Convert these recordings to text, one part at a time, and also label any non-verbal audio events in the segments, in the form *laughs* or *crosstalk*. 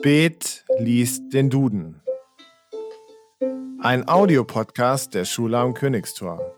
Spät liest den Duden. Ein Audiopodcast der Schule am Königstor.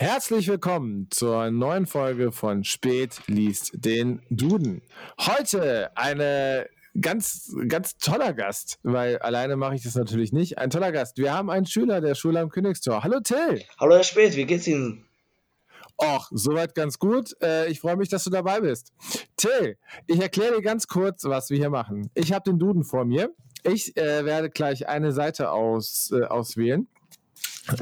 Herzlich willkommen zur neuen Folge von Spät liest den Duden. Heute eine ganz, ganz toller Gast, weil alleine mache ich das natürlich nicht. Ein toller Gast. Wir haben einen Schüler der Schule am Königstor. Hallo Till. Hallo Herr Spät, wie geht's Ihnen? Och, soweit ganz gut. Äh, ich freue mich, dass du dabei bist. Till, ich erkläre dir ganz kurz, was wir hier machen. Ich habe den Duden vor mir. Ich äh, werde gleich eine Seite aus, äh, auswählen.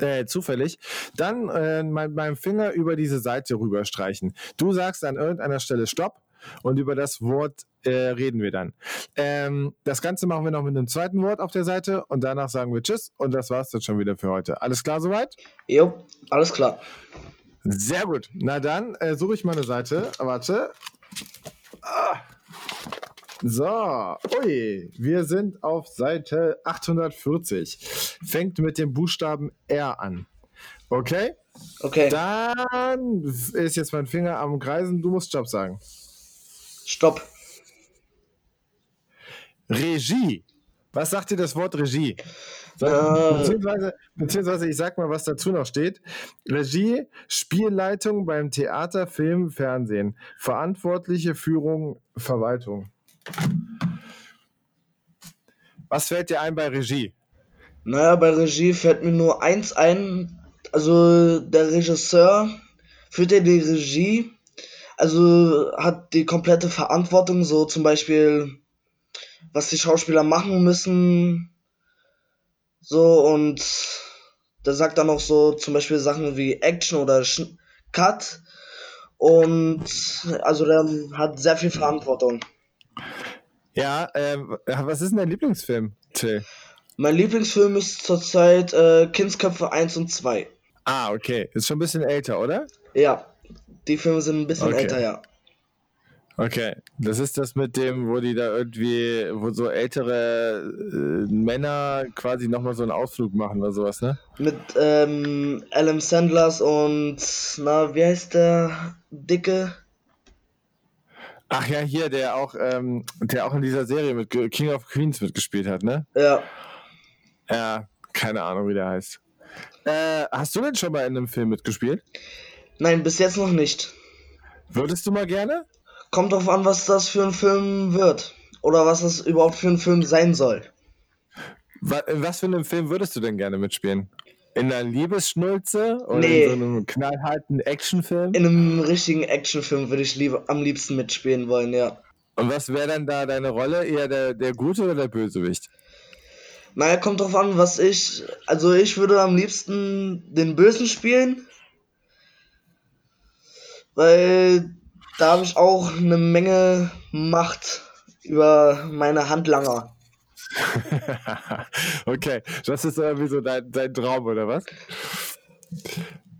Äh, zufällig, dann äh, mit meinem Finger über diese Seite rüberstreichen. Du sagst an irgendeiner Stelle Stopp und über das Wort äh, reden wir dann. Ähm, das Ganze machen wir noch mit einem zweiten Wort auf der Seite und danach sagen wir Tschüss und das war's dann schon wieder für heute. Alles klar soweit? Jo, alles klar. Sehr gut. Na dann äh, suche ich mal eine Seite. Warte. Ah. So, ui, wir sind auf Seite 840. Fängt mit dem Buchstaben R an. Okay? Okay, Dann ist jetzt mein Finger am Kreisen. Du musst Stopp sagen. stopp. Regie. Was sagt dir das Wort Regie? Äh. beziehungsweise, beziehungsweise ich sag mal, was dazu noch steht. Regie, Spielleitung beim Theater, Film, Fernsehen. Verantwortliche Führung, Verwaltung. Was fällt dir ein bei Regie? Naja, bei Regie fällt mir nur eins ein. Also der Regisseur führt ja die Regie, also hat die komplette Verantwortung, so zum Beispiel, was die Schauspieler machen müssen. So und der sagt dann auch so zum Beispiel Sachen wie Action oder Sch Cut. Und also der hat sehr viel Verantwortung. Ja, ähm, was ist denn dein Lieblingsfilm, Till? Mein Lieblingsfilm ist zurzeit äh, Kindsköpfe 1 und 2. Ah, okay. Ist schon ein bisschen älter, oder? Ja, die Filme sind ein bisschen Okay. älter, ja. Okay, das ist das mit dem, wo die da irgendwie, wo so ältere äh, Männer quasi nochmal so einen Ausflug machen oder sowas, ne? Mit ähm, Adam Sandlers und, na, wie heißt der Dicke? Ach ja, hier, der auch, ähm, der auch in dieser Serie mit King of Queens mitgespielt hat, ne? Ja, Ja, keine Ahnung, wie der heißt. Äh, hast du denn schon mal in einem Film mitgespielt? nein, bis jetzt noch nicht. Würdest du mal gerne? Kommt drauf an, was das für ein Film wird. Oder was das überhaupt für ein Film sein soll. Wa in was für einem Film würdest du denn gerne mitspielen? In einer Liebesschnulze oder Nee. in so einem knallharten Actionfilm? In einem richtigen Actionfilm würde ich lieber am liebsten mitspielen wollen, ja. Und was wäre dann da deine Rolle? Eher der, der Gute oder der Bösewicht? Naja, kommt drauf an, was ich. Also ich würde am liebsten den Bösen spielen. Weil da habe ich auch eine Menge Macht über meine Handlanger. *laughs* okay, das ist irgendwie so dein, dein Traum, oder was?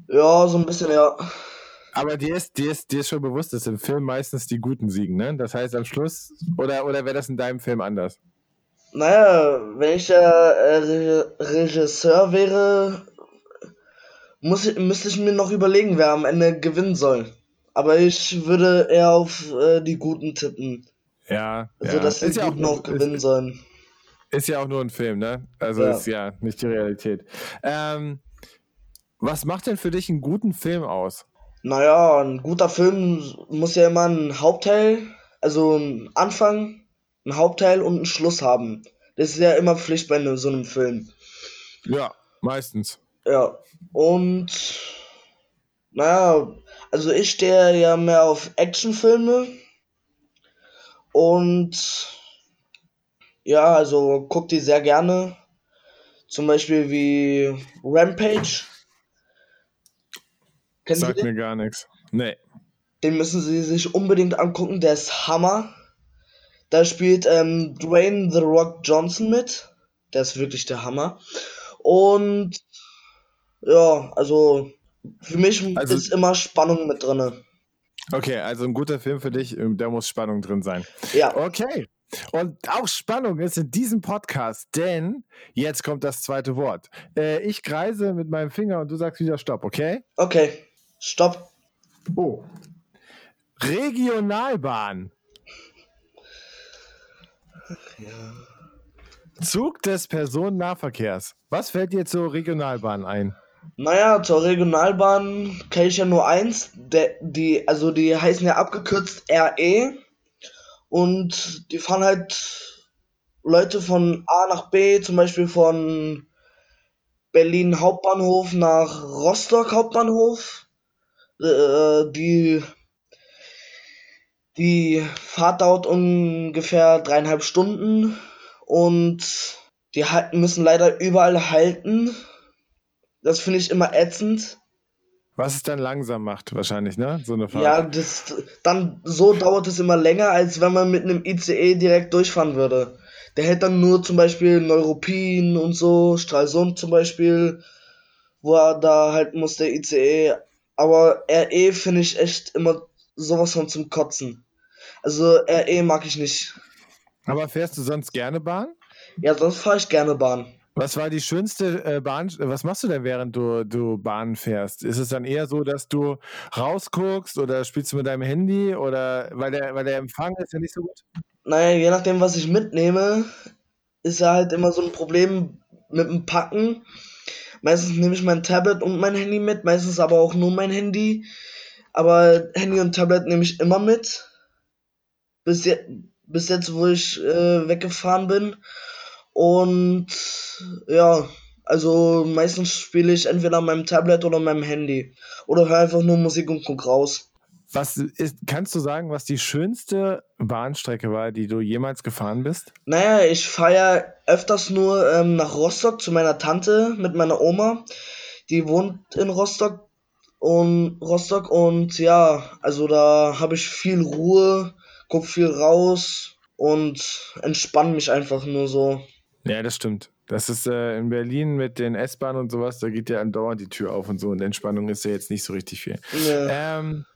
Ja, so ein bisschen, ja. Aber dir ist, dir, ist, dir ist schon bewusst, dass im Film meistens die Guten siegen, ne? Das heißt am Schluss, oder, oder wäre das in deinem Film anders? Naja, wenn ich der äh, Re Regisseur wäre, muss ich, müsste ich mir noch überlegen, wer am Ende gewinnen soll. Aber ich würde eher auf äh, die Guten tippen. Ja. Also, ja. dass die ist, ja auch, Guten noch gewinnen sollen. Ist ja auch nur ein Film, ne? Also Ja. ist ja nicht die Realität. Ähm, was macht denn für dich einen guten Film aus? Naja, ein guter Film muss ja immer einen Hauptteil, also einen Anfang, einen Hauptteil und einen Schluss haben. Das ist ja immer Pflicht bei ne- so einem Film. Ja, meistens. Ja, und naja, also ich stehe ja mehr auf Actionfilme und ja, also guck die sehr gerne. Zum Beispiel wie Rampage. Kennen Sagt mir gar nichts. Nee. Den müssen Sie sich unbedingt angucken, der ist Hammer. Da spielt ähm, Dwayne The Rock Johnson mit. Der ist wirklich der Hammer. Und ja, also für mich Also- ist immer Spannung mit drinne. Okay, also ein guter Film für dich, ähm, da muss Spannung drin sein. Ja, Okay, Und auch Spannung ist in diesem Podcast, denn jetzt kommt das zweite Wort. Äh, ich kreise mit meinem Finger und du sagst wieder Stopp, okay? Okay, stopp. Oh. Regionalbahn. Zug des Personennahverkehrs. Was fällt dir zur Regionalbahn ein? Naja, zur Regionalbahn kenne ich ja nur eins. Der, die, also die heißen ja abgekürzt RE. Und die fahren halt Leute von A nach B, zum Beispiel von Berlin Hauptbahnhof nach Rostock Hauptbahnhof. Äh, die, die Fahrt dauert ungefähr dreieinhalb Stunden und die müssen leider überall halten. Das finde ich immer ätzend. Was es dann langsam macht, wahrscheinlich, ne? So eine Fahrt. Ja, das, dann so dauert es immer länger, als wenn man mit einem ICE direkt durchfahren würde. Der hält dann nur zum Beispiel Neuruppin und so, Stralsund zum Beispiel, wo er da halt muss der ICE. Aber RE finde ich echt immer sowas von zum Kotzen. Also RE mag ich nicht. Aber fährst du sonst gerne Bahn? Ja, sonst fahre ich gerne Bahn. Was war die schönste äh, Bahn? Was machst du denn, während du, du Bahn fährst? Ist es dann eher so, dass du rausguckst oder spielst du mit deinem Handy oder weil der, weil der Empfang ist ja nicht so gut? Naja, je nachdem, was ich mitnehme, ist ja halt immer so ein Problem mit dem Packen. Meistens nehme ich mein Tablet und mein Handy mit, meistens aber auch nur mein Handy. Aber Handy und Tablet nehme ich immer mit. Bis, je bis jetzt, wo ich äh, weggefahren bin. Und ja, also meistens spiele ich entweder an meinem Tablet oder meinem Handy. Oder höre einfach nur Musik und guck raus. Was ist, kannst du sagen, was die schönste Bahnstrecke war, die du jemals gefahren bist? Naja, ich fahre ja öfters nur ähm, nach Rostock zu meiner Tante mit meiner Oma. Die wohnt in Rostock und Rostock und ja, also da habe ich viel Ruhe, guck viel raus und entspanne mich einfach nur so. Ja, das stimmt. Das ist äh, in Berlin mit den S-Bahnen und sowas, da geht ja andauernd die Tür auf und so und Entspannung ist ja jetzt nicht so richtig viel. Ja. Ähm,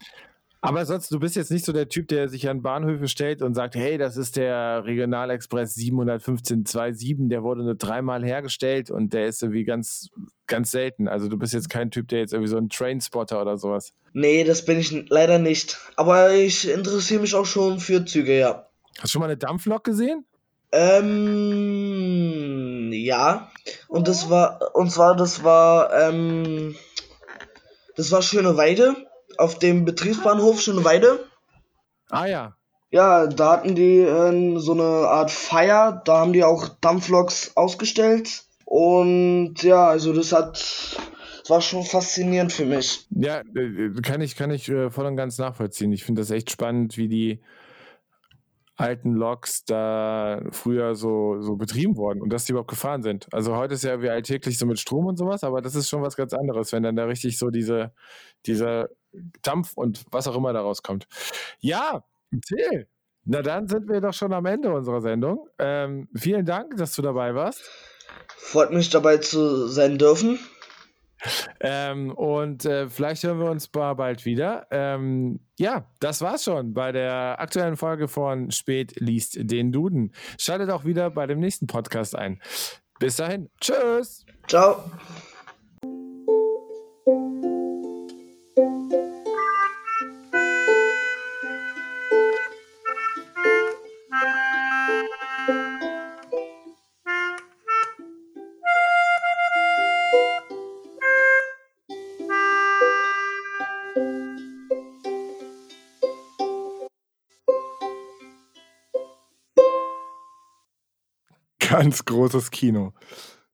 aber sonst, du bist jetzt nicht so der Typ, der sich an Bahnhöfe stellt und sagt, hey, das ist der Regionalexpress 71527, der wurde nur dreimal hergestellt und der ist irgendwie ganz, ganz selten. Also du bist jetzt kein Typ, der jetzt irgendwie so ein Trainspotter oder sowas. Nee, das bin ich leider nicht. Aber ich interessiere mich auch schon für Züge, ja. Hast du schon mal eine Dampflok gesehen? Ähm, ja. Und das war, und zwar, das war, ähm, das war Schöneweide, auf dem Betriebsbahnhof Schöneweide. Ah ja. Ja, da hatten die ähm, so eine Art Feier, da haben die auch Dampfloks ausgestellt. Und ja, also das hat, das war schon faszinierend für mich. Ja, äh, kann ich, kann ich äh, voll und ganz nachvollziehen. Ich finde das echt spannend, wie die alten Loks da früher so, so betrieben worden und dass die überhaupt gefahren sind. Also heute ist ja wie alltäglich so mit Strom und sowas, aber das ist schon was ganz anderes, wenn dann da richtig so diese, dieser Dampf und was auch immer da rauskommt. Ja, Till, na dann sind wir doch schon am Ende unserer Sendung. Ähm, vielen Dank, dass du dabei warst. Freut mich dabei zu sein dürfen. Ähm, und äh, vielleicht hören wir uns bald wieder. Ähm, ja, das war's schon bei der aktuellen Folge von Spät liest den Duden. Schaltet auch wieder bei dem nächsten Podcast ein. Bis dahin. Tschüss. Ciao. Ganz großes Kino.